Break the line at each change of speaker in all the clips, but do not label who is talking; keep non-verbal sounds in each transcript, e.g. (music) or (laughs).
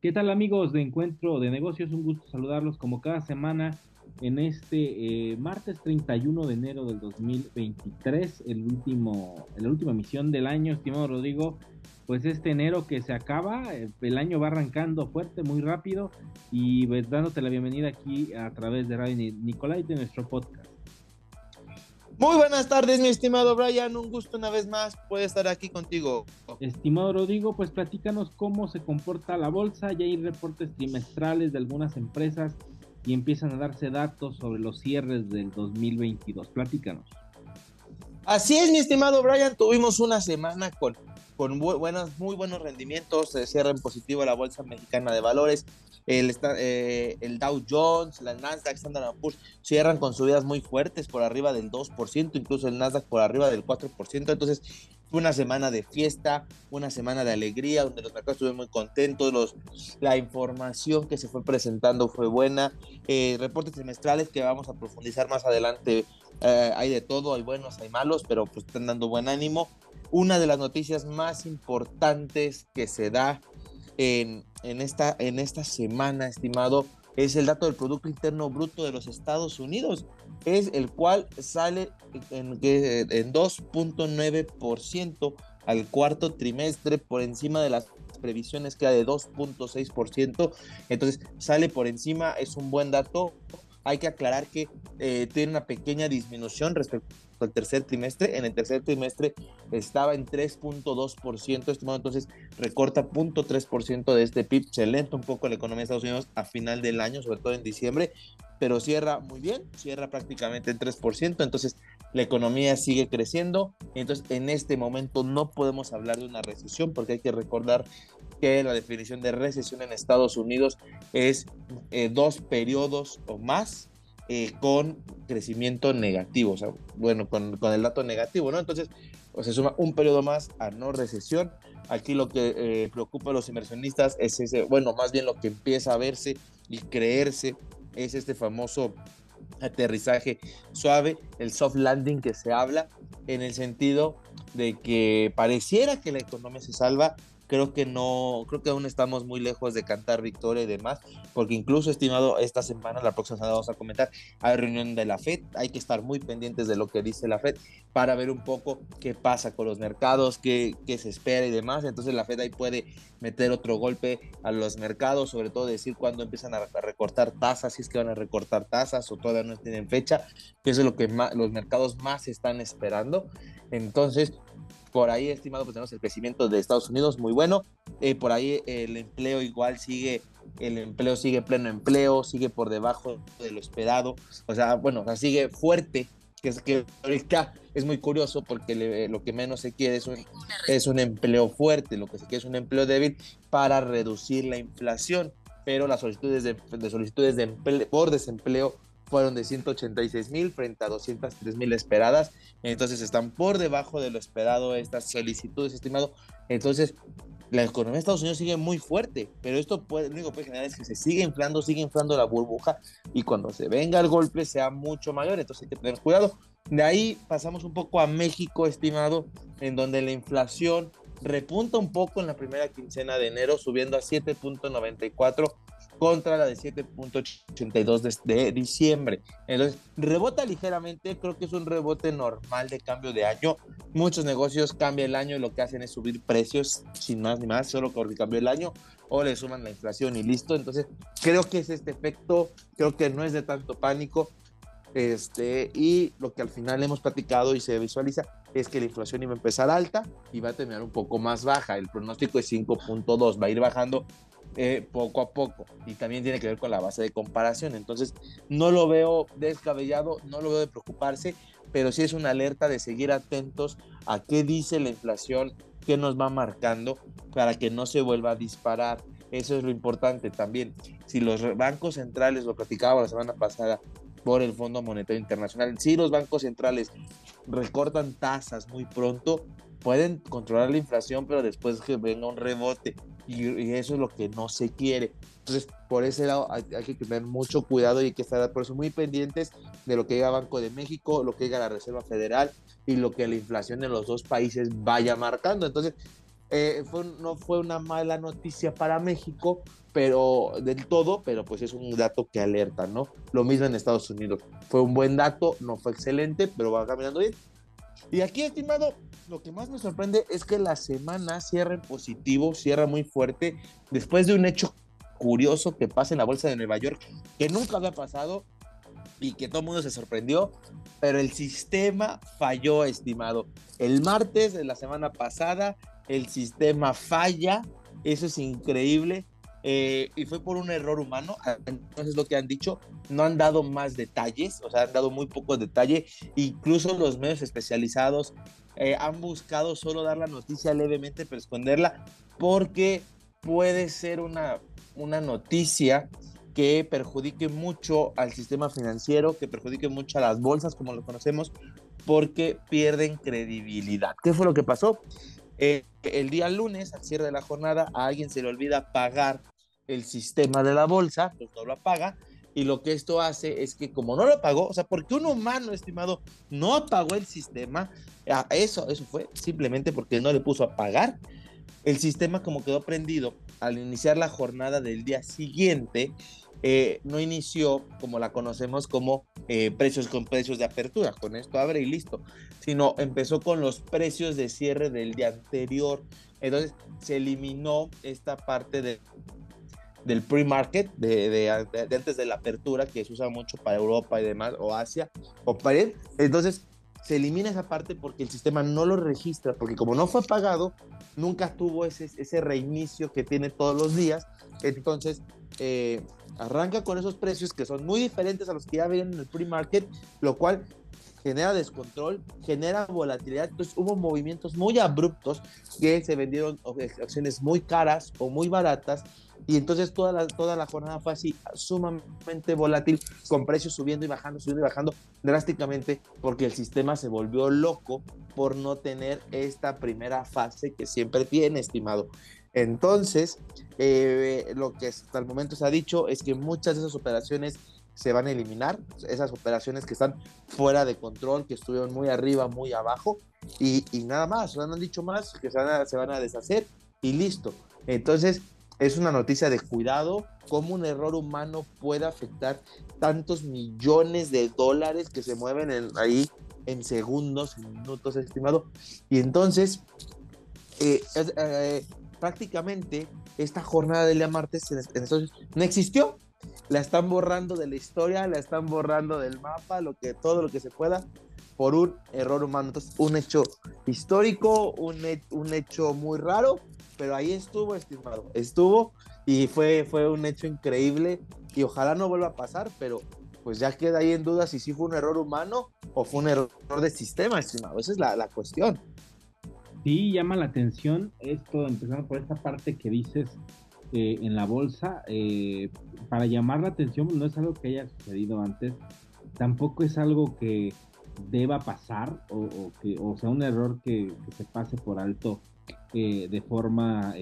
¿Qué tal amigos de Encuentro de Negocios? Un gusto saludarlos como cada semana en este eh, martes 31 de enero del 2023, el último, la última emisión del año, estimado Rodrigo. Pues este enero que se acaba, eh, el año va arrancando fuerte, muy rápido y pues, dándote la bienvenida aquí a través de Radio Nicolai de nuestro podcast.
Muy buenas tardes, mi estimado Brian. Un gusto una vez más poder estar aquí contigo.
Estimado Rodrigo, pues platícanos cómo se comporta la bolsa. Ya hay reportes trimestrales de algunas empresas y empiezan a darse datos sobre los cierres del 2022. Platícanos.
Así es, mi estimado Brian. Tuvimos una semana con, con buenos, muy buenos rendimientos. Se cierra en positivo la Bolsa Mexicana de Valores el, eh, el Dow Jones, la Nasdaq, Standard Poor's cierran con subidas muy fuertes por arriba del 2%, incluso el Nasdaq por arriba del 4%. Entonces, una semana de fiesta, una semana de alegría, donde los mercados estuvieron muy contentos, los, la información que se fue presentando fue buena, eh, reportes trimestrales que vamos a profundizar más adelante, eh, hay de todo, hay buenos, hay malos, pero pues están dando buen ánimo. Una de las noticias más importantes que se da en, esta, semana, estimado, es el dato del Producto Interno Bruto de los Estados Unidos, es el cual sale en, en 2.9% al cuarto trimestre por encima de las previsiones que de 2.6%, entonces sale por encima, es un buen dato. Hay que aclarar que eh, tiene una pequeña disminución respecto el tercer trimestre. En el tercer trimestre estaba en 3.2%, estimado, entonces recorta 0.3% de este PIB. Se lenta un poco la economía de Estados Unidos a final del año, sobre todo en diciembre, pero cierra muy bien, cierra prácticamente en 3%, entonces la economía sigue creciendo. Entonces, en este momento no podemos hablar de una recesión porque hay que recordar que la definición de recesión en Estados Unidos es eh, dos periodos o más eh, con crecimiento negativo, o sea, bueno, con, con, el dato negativo, ¿no? Entonces, pues, se suma un periodo más a no recesión. Aquí lo que eh, preocupa a los inversionistas es ese, bueno, más bien lo que empieza a verse y creerse es este famoso aterrizaje suave, el soft landing que se habla, en el sentido de que pareciera que la economía se salva, creo que no, creo que aún estamos muy lejos de cantar victoria y demás, porque incluso estimado esta semana, la próxima semana vamos a comentar, hay reunión de la Fed, hay que estar muy pendientes de lo que dice la Fed para ver un poco qué pasa con los mercados, qué, qué se espera y demás, entonces la Fed ahí puede meter otro golpe a los mercados, sobre todo decir cuándo empiezan a recortar tasas, si es que van a recortar tasas o todavía no tienen fecha, que eso es lo que los mercados más están esperando. Entonces, por ahí, estimado, pues tenemos el crecimiento de Estados Unidos muy bueno. Eh, por ahí el empleo igual sigue, el empleo sigue pleno empleo, sigue por debajo de lo esperado. O sea, bueno, o sea, sigue fuerte, que es que ahorita es muy curioso porque lo que menos se quiere es un, es un empleo fuerte, lo que se quiere es un empleo débil para reducir la inflación. Pero las solicitudes de, de solicitudes de por desempleo fueron de 186 mil frente a 203 mil esperadas. Entonces están por debajo de lo esperado estas solicitudes, estimado. Entonces, la economía de Estados Unidos sigue muy fuerte, pero esto puede, lo único que puede generar es que se sigue inflando, sigue inflando la burbuja y cuando se venga el golpe sea mucho mayor. Entonces hay que tener cuidado. De ahí pasamos un poco a México, estimado, en donde la inflación repunta un poco en la primera quincena de enero, subiendo a 7.94 contra la de 7.82 de, diciembre. Entonces, rebota ligeramente, creo que es un rebote normal de cambio de año. Muchos negocios cambian el año y lo que hacen es subir precios sin más ni más, solo porque cambió el año o le suman la inflación y listo. Entonces, creo que es este efecto, creo que no es de tanto pánico. Este, y lo que al final hemos platicado y se visualiza es que la inflación iba a empezar alta y va a terminar un poco más baja. El pronóstico es 5.2, va a ir bajando eh, poco a poco y también tiene que ver con la base de comparación. Entonces, no lo veo descabellado, no lo veo de preocuparse, pero sí es una alerta de seguir atentos a qué dice la inflación, qué nos va marcando para que no se vuelva a disparar. Eso es lo importante también. Si los bancos centrales, lo platicaba la semana pasada por el Fondo Monetario Internacional, si los bancos centrales recortan tasas muy pronto, pueden controlar la inflación, pero después que venga un rebote. Y, eso es lo que no se quiere. Entonces, por ese lado hay, que tener mucho cuidado y hay que estar por eso muy pendientes de lo que diga Banco de México, lo que diga la Reserva Federal y lo que la inflación en los dos países vaya marcando. Entonces, eh, no fue una mala noticia para México, pero del todo, pero pues es un dato que alerta, ¿no? Lo mismo en Estados Unidos. Fue un buen dato, no fue excelente, pero va caminando bien. Y aquí, estimado, lo que más me sorprende es que la semana cierra positivo, cierra muy fuerte, después de un hecho curioso que pasa en la bolsa de Nueva York, que nunca había pasado y que todo el mundo se sorprendió, pero el sistema falló, estimado. El martes de la semana pasada, el sistema falla, eso es increíble. Eh, y fue por un error humano, entonces lo que han dicho, no han dado más detalles, o sea, han dado muy poco detalle, incluso los medios especializados eh, han buscado solo dar la noticia levemente, pero esconderla, porque puede ser una, una noticia que perjudique mucho al sistema financiero, que perjudique mucho a las bolsas, como lo conocemos, porque pierden credibilidad. ¿Qué fue lo que pasó? Eh, el día lunes, al cierre de la jornada, a alguien se le olvida pagar el sistema de la bolsa, pues no lo paga, y lo que esto hace es que como no lo pagó, o sea, porque un humano, estimado, no pagó el sistema, eso, eso fue simplemente porque no le puso a pagar, el sistema como quedó prendido al iniciar la jornada del día siguiente, eh, no inició como la conocemos como eh, precios con precios de apertura, con esto abre y listo, sino empezó con los precios de cierre del día anterior. Entonces se eliminó esta parte de, del pre-market, de, antes de la apertura, que se usa mucho para Europa y demás, o Asia, o para Entonces se elimina esa parte porque el sistema no lo registra, porque como no fue pagado, nunca tuvo ese, ese reinicio que tiene todos los días. Entonces, eh, arranca con esos precios que son muy diferentes a los que ya ven en el pre-market, lo cual genera descontrol, genera volatilidad. Entonces hubo movimientos muy abruptos que se vendieron acciones muy caras o muy baratas y entonces toda la, toda la jornada fue así, sumamente volátil, con precios subiendo y bajando, subiendo y bajando drásticamente, porque el sistema se volvió loco por no tener esta primera fase que siempre tiene, estimado. Entonces, eh, lo que hasta el momento se ha dicho es que muchas de esas operaciones se van a eliminar, esas operaciones que están fuera de control, que estuvieron muy arriba, muy abajo, y, nada más, no han dicho más, que se van, a, se van a deshacer y listo. Entonces, es una noticia de cuidado, cómo un error humano puede afectar tantos millones de dólares que se mueven ahí en segundos, minutos, estimado. Y entonces, eh, eh, prácticamente esta jornada del día martes no existió. La están borrando de la historia, la están borrando del mapa, lo que, todo lo que se pueda, por un error humano. Entonces, un hecho histórico, un, un hecho muy raro, pero ahí estuvo, estimado, estuvo y fue, fue un hecho increíble y ojalá no vuelva a pasar, pero pues ya queda ahí en duda si sí fue un error humano o fue un error de sistema, estimado. Esa es la cuestión.
Sí, llama la atención esto, empezando por esta parte que dices eh, en la bolsa, eh, para llamar la atención no es algo que haya sucedido antes, tampoco es algo que deba pasar o, que, o sea, un error que, se pase por alto eh, de forma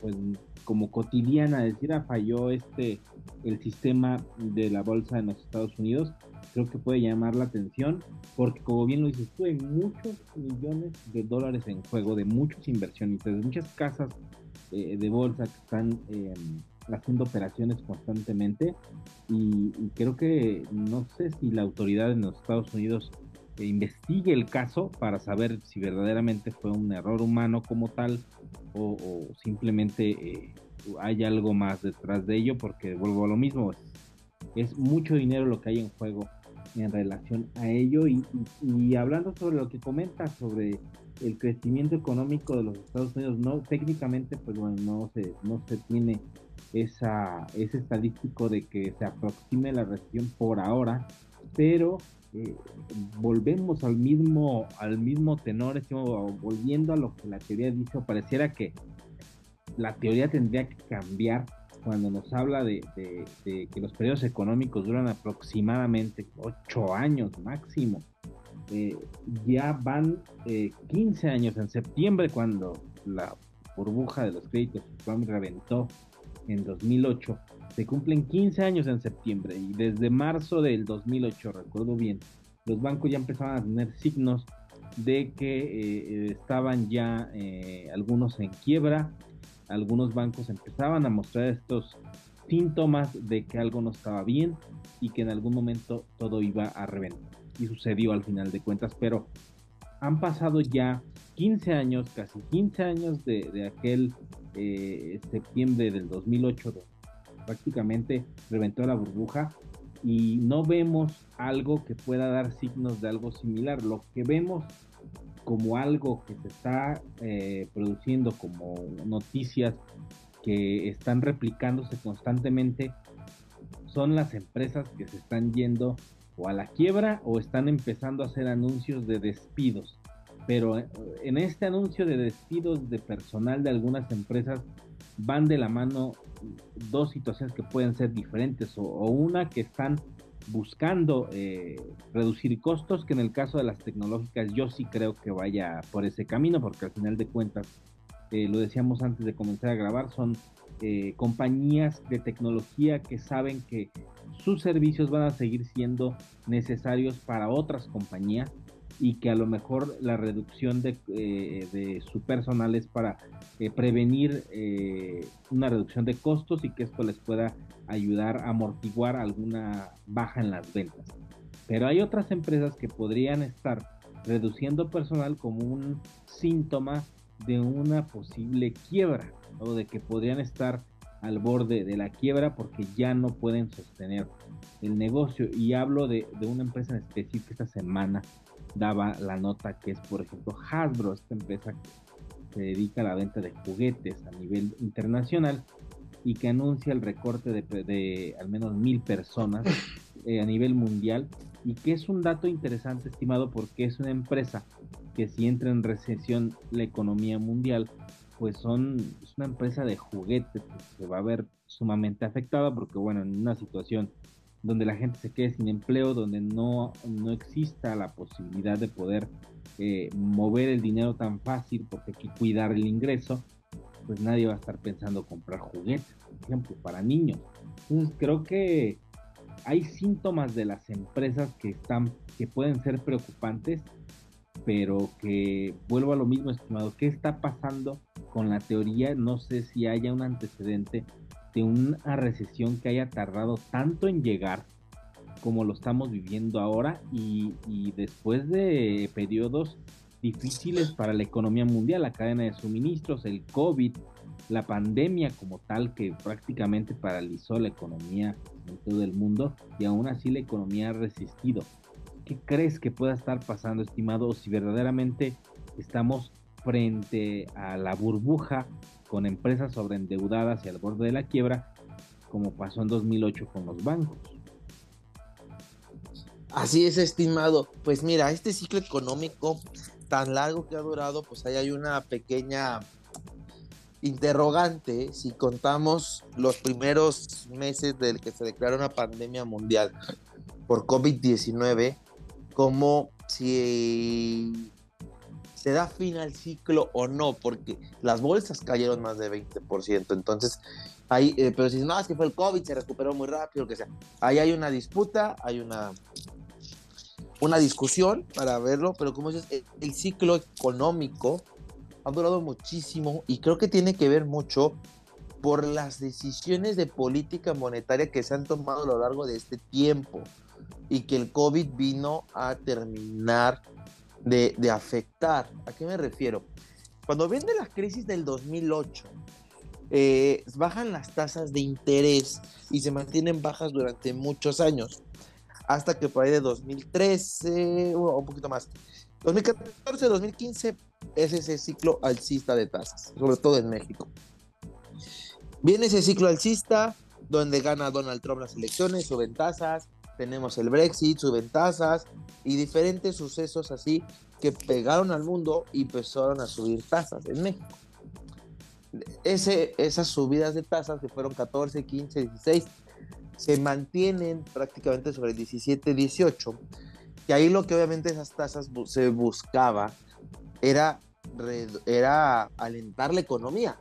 pues, como cotidiana, decir, ah, falló este el sistema de la bolsa en los Estados Unidos, creo que puede llamar la atención, porque como bien lo dices tú, hay muchos millones de dólares en juego, de muchos inversionistas, de muchas casas eh, de bolsa que están em, haciendo operaciones constantemente, y, creo que no sé si la autoridad en los Estados Unidos investigue el caso para saber si verdaderamente fue un error humano como tal o, simplemente eh, hay algo más detrás de ello, porque vuelvo a lo mismo, es, mucho dinero lo que hay en juego en relación a ello. Y, hablando sobre lo que comenta sobre el crecimiento económico de los Estados Unidos, no técnicamente pues bueno, no se, no se tiene esa, ese estadístico de que se aproxime la recesión por ahora, pero eh, volvemos al mismo, al mismo tenor, volviendo a lo que la teoría dice, pareciera que la teoría tendría que cambiar cuando nos habla de, que los periodos económicos duran aproximadamente ocho años máximo. eh, ya van 15 años en septiembre cuando la burbuja de los créditos reventó en 2008. Se cumplen 15 años en septiembre y desde marzo del 2008, recuerdo bien, los bancos ya empezaban a tener signos de que eh, estaban ya eh, algunos en quiebra, algunos bancos empezaban a mostrar estos síntomas de que algo no estaba bien y que en algún momento todo iba a reventar. Y sucedió al final de cuentas, pero han pasado ya 15 años, casi 15 años de, aquel eh, septiembre del 2008, prácticamente reventó la burbuja y no vemos algo que pueda dar signos de algo similar. Lo que vemos como algo que se está eh, produciendo como noticias que están replicándose constantemente son las empresas que se están yendo o a la quiebra o están empezando a hacer anuncios de despidos. Pero eh, en este anuncio de despidos de personal de algunas empresas van de la mano dos situaciones que pueden ser diferentes o, una que están buscando eh, reducir costos, que en el caso de las tecnológicas yo sí creo que vaya por ese camino, porque al final de cuentas, eh, lo decíamos antes de comenzar a grabar, son eh, compañías de tecnología que saben que sus servicios van a seguir siendo necesarios para otras compañías y que a lo mejor la reducción de, de su personal es para prevenir una reducción de costos y que esto les pueda ayudar a amortiguar alguna baja en las ventas. Pero hay otras empresas que podrían estar reduciendo personal como un síntoma de una posible quiebra o de que podrían estar al borde de la quiebra porque ya no pueden sostener el negocio. Y hablo de, de una empresa en específico esta semana daba la nota que es por ejemplo Hasbro, esta empresa que se dedica a la venta de juguetes a nivel internacional y que anuncia el recorte de, al menos mil personas (laughs) eh, a nivel mundial y que es un dato interesante estimado porque es una empresa que si entra en recesión la economía mundial pues son es una empresa de juguetes que se va a ver sumamente afectada porque bueno en una situación donde la gente se quede sin empleo donde no no exista la posibilidad de poder eh, mover el dinero tan fácil porque hay que cuidar el ingreso pues nadie va a estar pensando comprar juguetes, por ejemplo, para niños. Entonces creo que hay síntomas de las empresas que están, que pueden ser preocupantes, pero que vuelvo a lo mismo, estimado, ¿qué está pasando con la teoría? No sé si haya un antecedente de una recesión que haya tardado tanto en llegar como lo estamos viviendo ahora y, y después de periodos difíciles para la economía mundial, la cadena de suministros, el COVID, la pandemia como tal que prácticamente paralizó la economía en todo el mundo y aún así la economía ha resistido. ¿Qué crees que pueda estar pasando, estimado, si verdaderamente estamos frente a la burbuja con empresas sobreendeudadas y al borde de la quiebra, como pasó en 2008 con los bancos?
Así es, estimado. Pues mira, este ciclo económico tan largo que ha durado, pues ahí hay una pequeña interrogante si contamos los primeros meses del que se declaró una pandemia mundial por COVID-19, como si se da fin al ciclo o no, porque las bolsas cayeron más de 20%, entonces ahí, eh, pero si no, es que fue el COVID, se recuperó muy rápido, que sea, ahí hay una disputa, hay una una discusión para verlo, pero como dices, el, ciclo económico ha durado muchísimo y creo que tiene que ver mucho por las decisiones de política monetaria que se han tomado a lo largo de este tiempo y que el COVID vino a terminar de, afectar. ¿A qué me refiero? Cuando viene la crisis del 2008, eh, bajan las tasas de interés y se mantienen bajas durante muchos años hasta que por ahí de 2013, o un poquito más, 2014, 2015 es ese ciclo alcista de tasas, sobre todo en México. Viene ese ciclo alcista donde gana Donald Trump las elecciones, suben tasas, tenemos el Brexit, suben tasas y diferentes sucesos así que pegaron al mundo y empezaron a subir tasas en México. Ese, esas subidas de tasas que fueron 14, 15, 16, se mantienen prácticamente sobre el 17-18 Y ahí lo que obviamente esas tasas se buscaba era, era alentar la economía,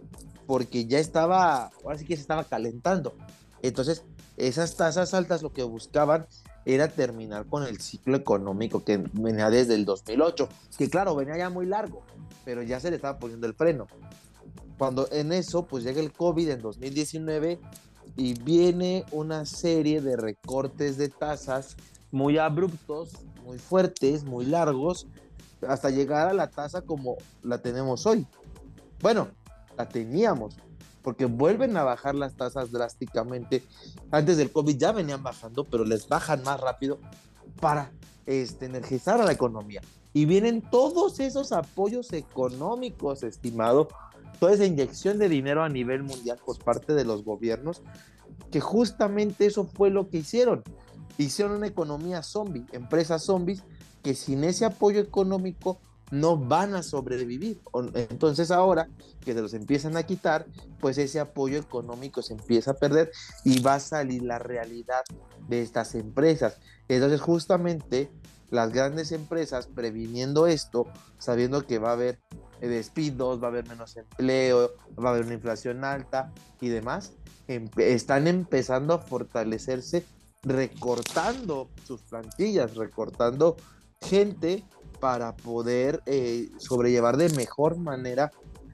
porque ya estaba, ahora sí que se estaba calentando. Entonces, esas tasas altas lo que buscaban era terminar con el ciclo económico que venía desde el 2008, que claro, venía ya muy largo, pero ya se le estaba poniendo el freno. Cuando en eso, pues llega el COVID en 2019 y viene una serie de recortes de tasas muy abruptos, muy fuertes, muy largos, hasta llegar a la tasa como la tenemos hoy. Bueno, la teníamos, porque vuelven a bajar las tasas drásticamente. Antes del COVID ya venían bajando, pero les bajan más rápido para este, energizar a la economía. Y vienen todos esos apoyos económicos, estimado, toda esa inyección de dinero a nivel mundial por parte de los gobiernos, que justamente eso fue lo que hicieron. Hicieron una economía zombie, empresas zombies, que sin ese apoyo económico no van a sobrevivir. Entonces ahora que se los empiezan a quitar, pues ese apoyo económico se empieza a perder y va a salir la realidad de estas empresas. Entonces justamente las grandes empresas previniendo esto, sabiendo que va a haber despidos, va a haber menos empleo, va a haber una inflación alta y demás, están empezando a fortalecerse recortando sus plantillas, recortando gente para poder eh, sobrellevar de mejor manera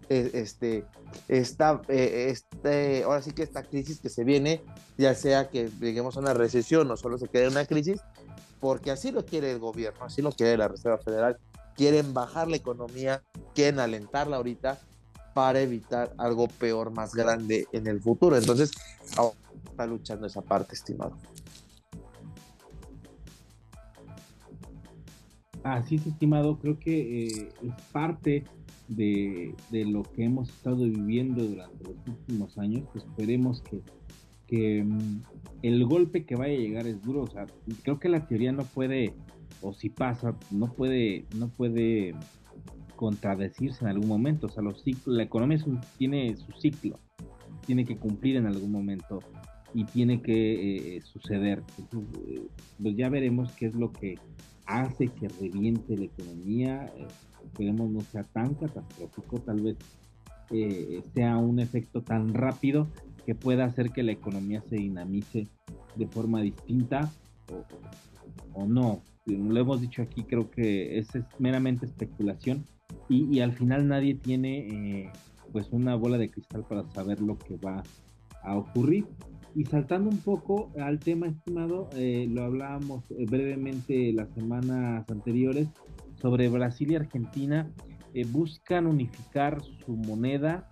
eh, este, esta, eh, este, ahora sí que esta crisis que se viene, ya sea que lleguemos a una recesión o solo se quede una crisis, porque así lo quiere el gobierno, así lo quiere la Reserva Federal, quieren bajar la economía, quieren alentarla ahorita para evitar algo peor, más grande en el futuro. Entonces, está luchando esa parte, estimado.
Así es, estimado. Creo que eh, es parte de, lo que hemos estado viviendo durante los últimos años. Esperemos que, que mm, el golpe que vaya a llegar es duro. O sea, creo que la teoría no puede, o si pasa, no puede, no puede contradecirse en algún momento. O sea, los ciclos, la economía tiene su ciclo, tiene que cumplir en algún momento y tiene que eh, suceder. Eh, pues ya veremos qué es lo que hace que reviente la economía. Eh, esperemos no sea tan catastrófico, tal vez eh, sea un efecto tan rápido que pueda hacer que la economía se dinamice de forma distinta o, no. Lo hemos dicho aquí, creo que es, meramente especulación y, al final nadie tiene eh, pues una bola de cristal para saber lo que va a ocurrir. Y saltando un poco al tema estimado, eh, lo hablábamos eh, brevemente las semanas anteriores sobre Brasil y Argentina. Eh, buscan unificar su moneda,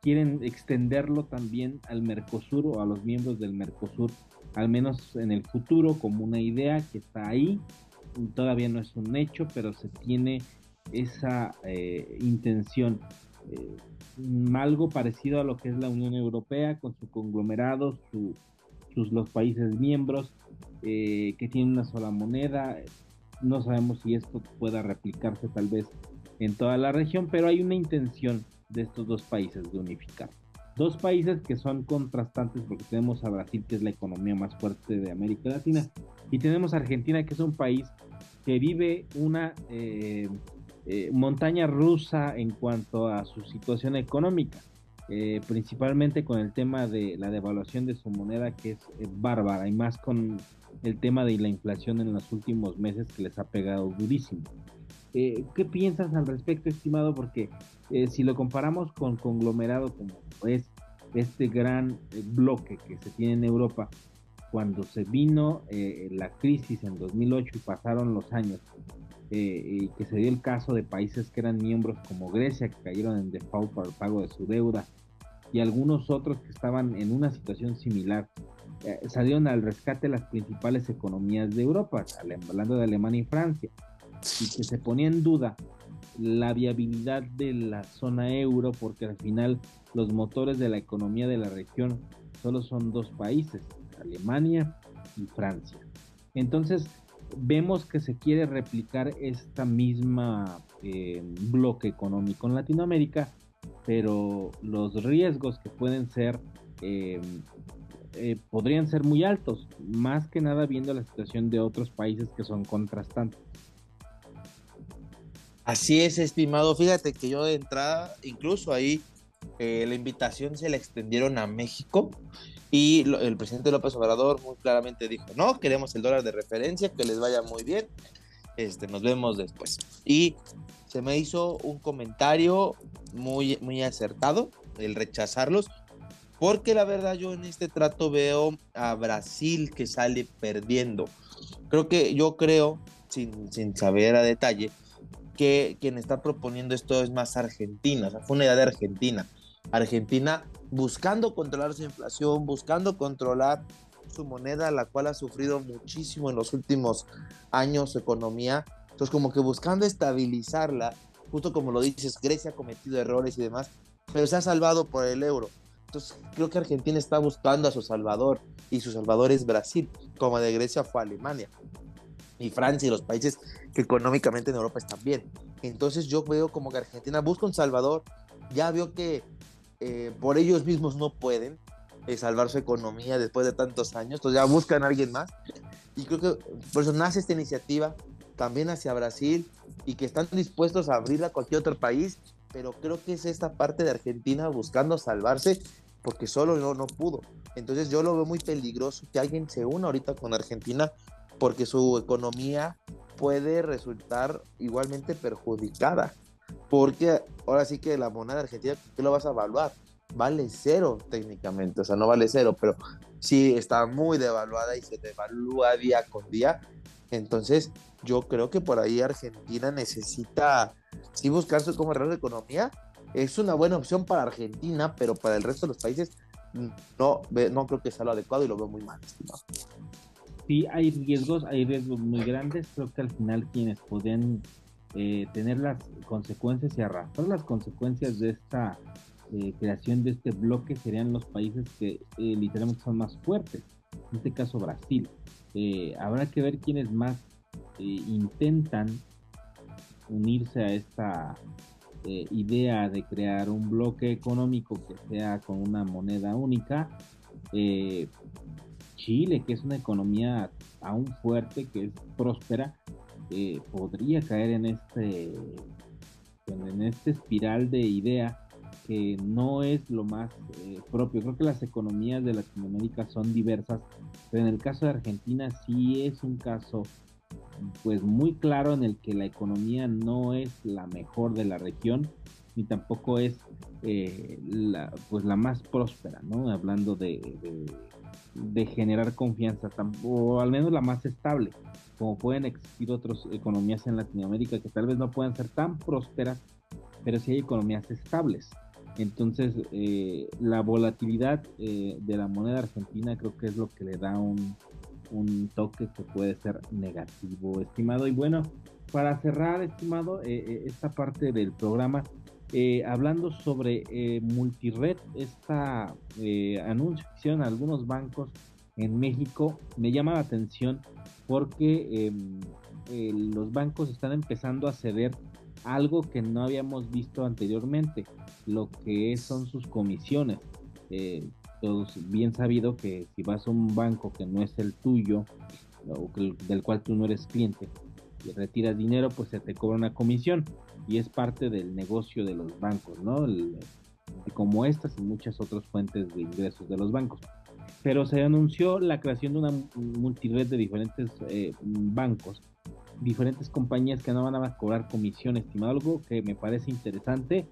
quieren extenderlo también al Mercosur o a los miembros del Mercosur, al menos en el futuro, como una idea que está ahí. Todavía no es un hecho, pero se tiene esa intención. Mm, algo parecido a lo que es la Unión Europea con su conglomerado, sus los países miembros eh, que tienen una sola moneda. No sabemos si esto pueda replicarse tal vez en toda la región, pero hay una intención de estos dos países de unificar. Dos países que son contrastantes porque tenemos a Brasil, que es la economía más fuerte de América Latina, y tenemos a Argentina, que es un país que vive una eh, eh, montaña rusa en cuanto a su situación económica, eh, principalmente con el tema de la devaluación de su moneda que es eh, bárbara y más con el tema de la inflación en los últimos meses que les ha pegado durísimo. ¿Qué piensas al respecto, estimado? Porque si lo comparamos con conglomerado como es este gran bloque que se tiene en Europa, cuando se vino la crisis en 2008 y pasaron los años, eh, y que se dio el caso de países que eran miembros como Grecia, que cayeron en default por el pago de su deuda, y algunos otros que estaban en una situación similar. Eh, salieron al rescate las principales economías de Europa, hablando de Alemania y Francia, y que se ponía en duda la viabilidad de la zona euro, porque al final los motores de la economía de la región solo son dos países, Alemania y Francia. Entonces, vemos que se quiere replicar esta misma eh, bloque económico en Latinoamérica, pero los riesgos que pueden ser eh, eh, podrían ser muy altos, más que nada viendo la situación de otros países que son contrastantes.
Así es, estimado. Fíjate que yo de entrada, incluso ahí la invitación se la extendieron a México y el presidente López Obrador muy claramente dijo, no, queremos el dólar de referencia, que les vaya muy bien, este, nos vemos después. Y se me hizo un comentario muy, muy acertado el rechazarlos, porque la verdad yo en este trato veo a Brasil que sale perdiendo. Creo que yo creo, sin, sin saber a detalle, que quien está proponiendo esto es más Argentina, o sea, fue una idea de Argentina. Argentina buscando controlar su inflación, buscando controlar su moneda, la cual ha sufrido muchísimo en los últimos años su economía. Entonces, como que buscando estabilizarla, justo como lo dices, Grecia ha cometido errores y demás, pero se ha salvado por el euro. Entonces, creo que Argentina está buscando a su salvador, y su salvador es Brasil, como de Grecia fue Alemania, y Francia y los países que económicamente en Europa están bien. Entonces, yo veo como que Argentina busca un salvador, ya veo que eh, por ellos mismos no pueden eh, salvar su economía después de tantos años, entonces ya buscan a alguien más. Y creo que por eso nace esta iniciativa también hacia Brasil y que están dispuestos a abrirla a cualquier otro país, pero creo que es esta parte de Argentina buscando salvarse porque solo no, no pudo. Entonces yo lo veo muy peligroso que alguien se una ahorita con Argentina porque su economía puede resultar igualmente perjudicada. Porque ahora sí que la moneda argentina, ¿qué lo vas a evaluar? Vale cero técnicamente, o sea, no vale cero, pero sí está muy devaluada y se devalúa día con día. Entonces, yo creo que por ahí Argentina necesita sí buscar su como de economía. Es una buena opción para Argentina, pero para el resto de los países no, no creo que sea lo adecuado y lo veo muy mal, estimado.
Sí, hay riesgos, hay riesgos muy grandes. Creo que al final quienes podrían eh, tener las consecuencias y arrastrar las consecuencias de esta eh, creación de este bloque serían los países que eh, literalmente son más fuertes, en este caso Brasil. habrá que ver quiénes más intentan unirse a esta idea de crear un bloque económico que sea con una moneda única. Chile, que es una economía aún fuerte, que es próspera, podría caer en este, en este espiral de idea que no es lo más eh, propio. Creo que las economías de Latinoamérica son diversas, pero en el caso de Argentina sí es un caso pues muy claro en el que la economía no es la mejor de la región ni tampoco es eh, la, pues la más próspera, ¿no? Hablando de generar confianza, o al menos la más estable como pueden existir otras economías en Latinoamérica que tal vez no puedan ser tan prósperas, pero sí hay economías estables. Entonces, eh, la volatilidad eh, de la moneda argentina creo que es lo que le da un, toque que puede ser negativo, estimado. Y bueno, para cerrar, estimado, eh, esta parte del programa, hablando sobre multired, esta anuncio que hicieron algunos bancos en México, me llama la atención porque em, los bancos están empezando a ceder algo que no habíamos visto anteriormente, lo que son sus comisiones. Eh, todos bien sabido que si vas a un banco que no es el tuyo, o del cual tú no eres cliente, y retiras dinero, pues se te cobra una comisión y es parte del negocio de los bancos, ¿no? como estas y muchas otras fuentes de ingresos de los bancos pero se anunció la creación de una multired de diferentes eh, bancos, diferentes compañías que no van a cobrar comisión, estimado, algo que me parece interesante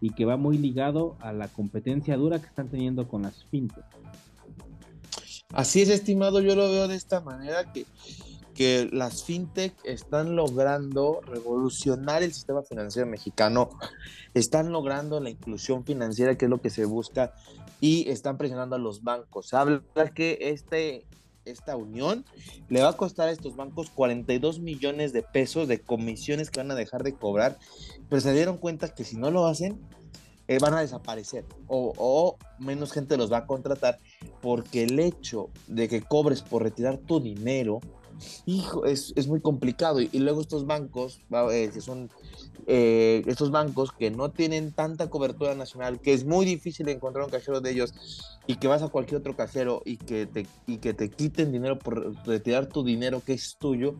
y que va muy ligado a la competencia dura que están teniendo con las fintech.
Así es, estimado, yo lo veo de esta manera que, que las fintech están logrando revolucionar el sistema financiero mexicano, están logrando la inclusión financiera, que es lo que se busca y están presionando a los bancos. Habla que este, esta unión le va a costar a estos bancos 42 millones de pesos de comisiones que van a dejar de cobrar, pero se dieron cuenta que si no lo hacen, eh, van a desaparecer o, o, menos gente los va a contratar porque el hecho de que cobres por retirar tu dinero hijo, es, es muy complicado. Y, luego estos bancos, eh, que son eh, estos bancos que no tienen tanta cobertura nacional, que es muy difícil encontrar un cajero de ellos y que vas a cualquier otro cajero y que te, y que te quiten dinero por retirar tu dinero que es tuyo,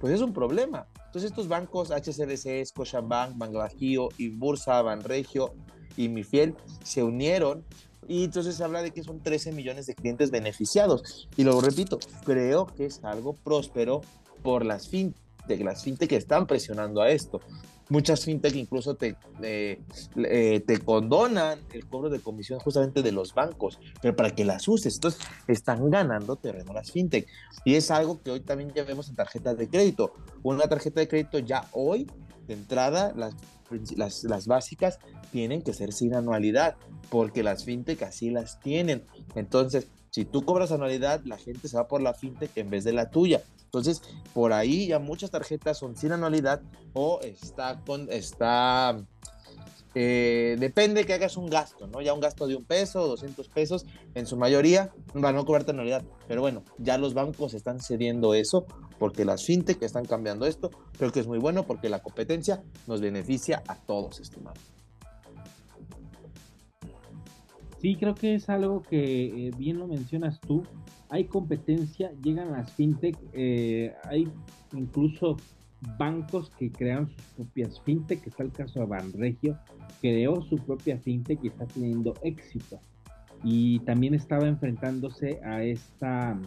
pues es un problema. Entonces estos bancos, HCBC, Scotiabank, Bajío y Bursa, Banregio y Mifiel, se unieron y entonces se habla de que son 13 millones de clientes beneficiados. Y lo repito, creo que es algo próspero por las fintech, las fintech que están presionando a esto. Muchas fintech incluso te, eh, te condonan el cobro de comisión justamente de los bancos, pero para que las uses. Entonces, están ganando terreno las fintech. Y es algo que hoy también ya vemos en tarjetas de crédito. Una tarjeta de crédito ya hoy, de entrada, las, las, básicas tienen que ser sin anualidad, porque las fintech así las tienen. Entonces, si tú cobras anualidad, la gente se va por la fintech en vez de la tuya. Entonces, por ahí ya muchas tarjetas son sin anualidad o está con, está, eh, depende que hagas un gasto, ¿no? Ya un gasto de un peso, 200 pesos, en su mayoría van a cobrarte anualidad. Pero bueno, ya los bancos están cediendo eso porque las fintech están cambiando esto. Creo que es muy bueno porque la competencia nos beneficia a todos, estimado.
Sí, creo que es algo que eh, bien lo mencionas tú. Hay competencia, llegan las fintech, eh, hay incluso bancos que crean sus propias fintech, que está el caso de Banregio, creó su propia fintech y está teniendo éxito. Y también estaba enfrentándose a esta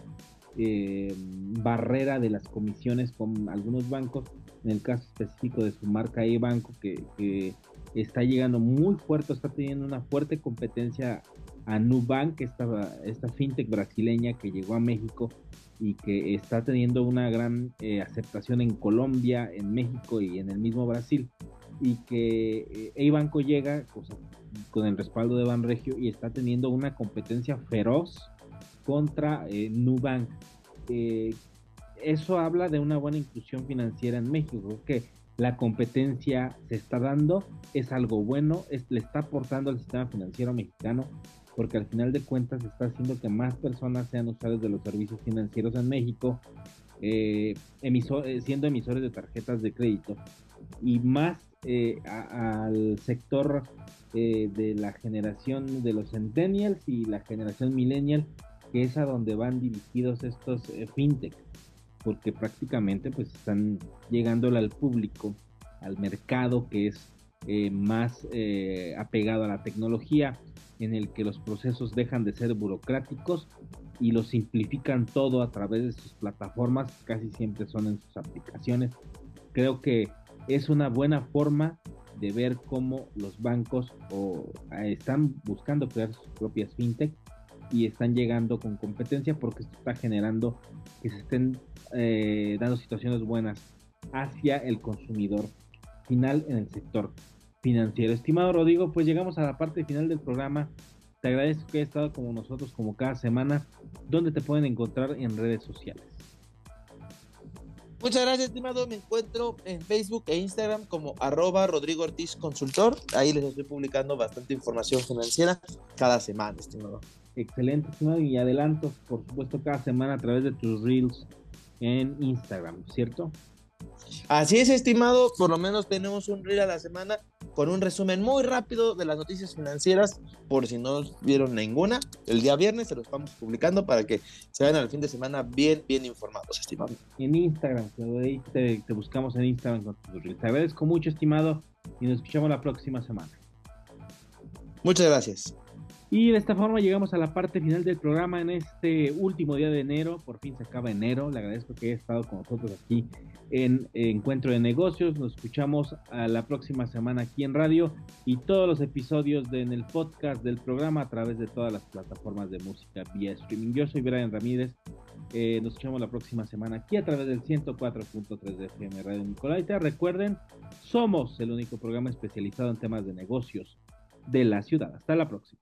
eh, barrera de las comisiones con algunos bancos, en el caso específico de su marca e-banco, que, que está llegando muy fuerte, está teniendo una fuerte competencia a Nubank, esta, esta fintech brasileña que llegó a México y que está teniendo una gran eh, aceptación en Colombia, en México y en el mismo Brasil. Y que eh, banco llega con el respaldo de Banregio y está teniendo una competencia feroz contra eh, Nubank. Eh, eso habla de una buena inclusión financiera en México, que la competencia se está dando, es algo bueno, le está aportando al sistema financiero mexicano, porque al final de cuentas está haciendo que más personas sean usuarios de los servicios financieros en México, eh, eh, siendo emisores de tarjetas de crédito, y más eh, al sector de la generación de los centennials y la generación millennial, que es a donde van dirigidos estos fintech porque prácticamente pues están llegándole al público, al mercado que es más apegado a la tecnología, en el que los procesos dejan de ser burocráticos y lo simplifican todo a través de sus plataformas, casi siempre son en sus aplicaciones. Creo que es una buena forma de ver cómo los bancos eh, están buscando crear sus propias fintech y están llegando con competencia porque esto está generando que se estén eh, dando situaciones buenas hacia el consumidor final en el sector financiero. Estimado Rodrigo, pues llegamos a la parte final del programa. Te agradezco que hayas estado como nosotros, como cada semana. ¿Dónde te pueden encontrar en redes sociales?
Muchas gracias, estimado. Me encuentro en Facebook e Instagram como arroba Rodrigo Ortiz Consultor. Ahí les estoy publicando bastante información financiera cada semana, estimado.
Excelente, estimado. Y adelanto, por supuesto, cada semana a través de tus reels en Instagram, ¿cierto?
Así es, estimado. Por lo menos tenemos un reel a la semana con un resumen muy rápido de las noticias financieras, por si no vieron ninguna. El día viernes se lo estamos publicando para que se vayan al fin de semana bien, bien informados, estimado.
En Instagram, te, te buscamos en Instagram con Te agradezco mucho, estimado, y nos escuchamos la próxima semana.
Muchas gracias.
Y de esta forma llegamos a la parte final del programa en este último día de enero. Por fin se acaba enero. Le agradezco que haya estado con nosotros aquí en Encuentro de Negocios. Nos escuchamos a la próxima semana aquí en radio y todos los episodios en el podcast del programa a través de todas las plataformas de música vía streaming. Yo soy Brian Ramírez. Eh, nos escuchamos la próxima semana aquí a través del 104.3 de FM Radio Nicolaita. Recuerden, somos el único programa especializado en temas de negocios de la ciudad. Hasta la próxima.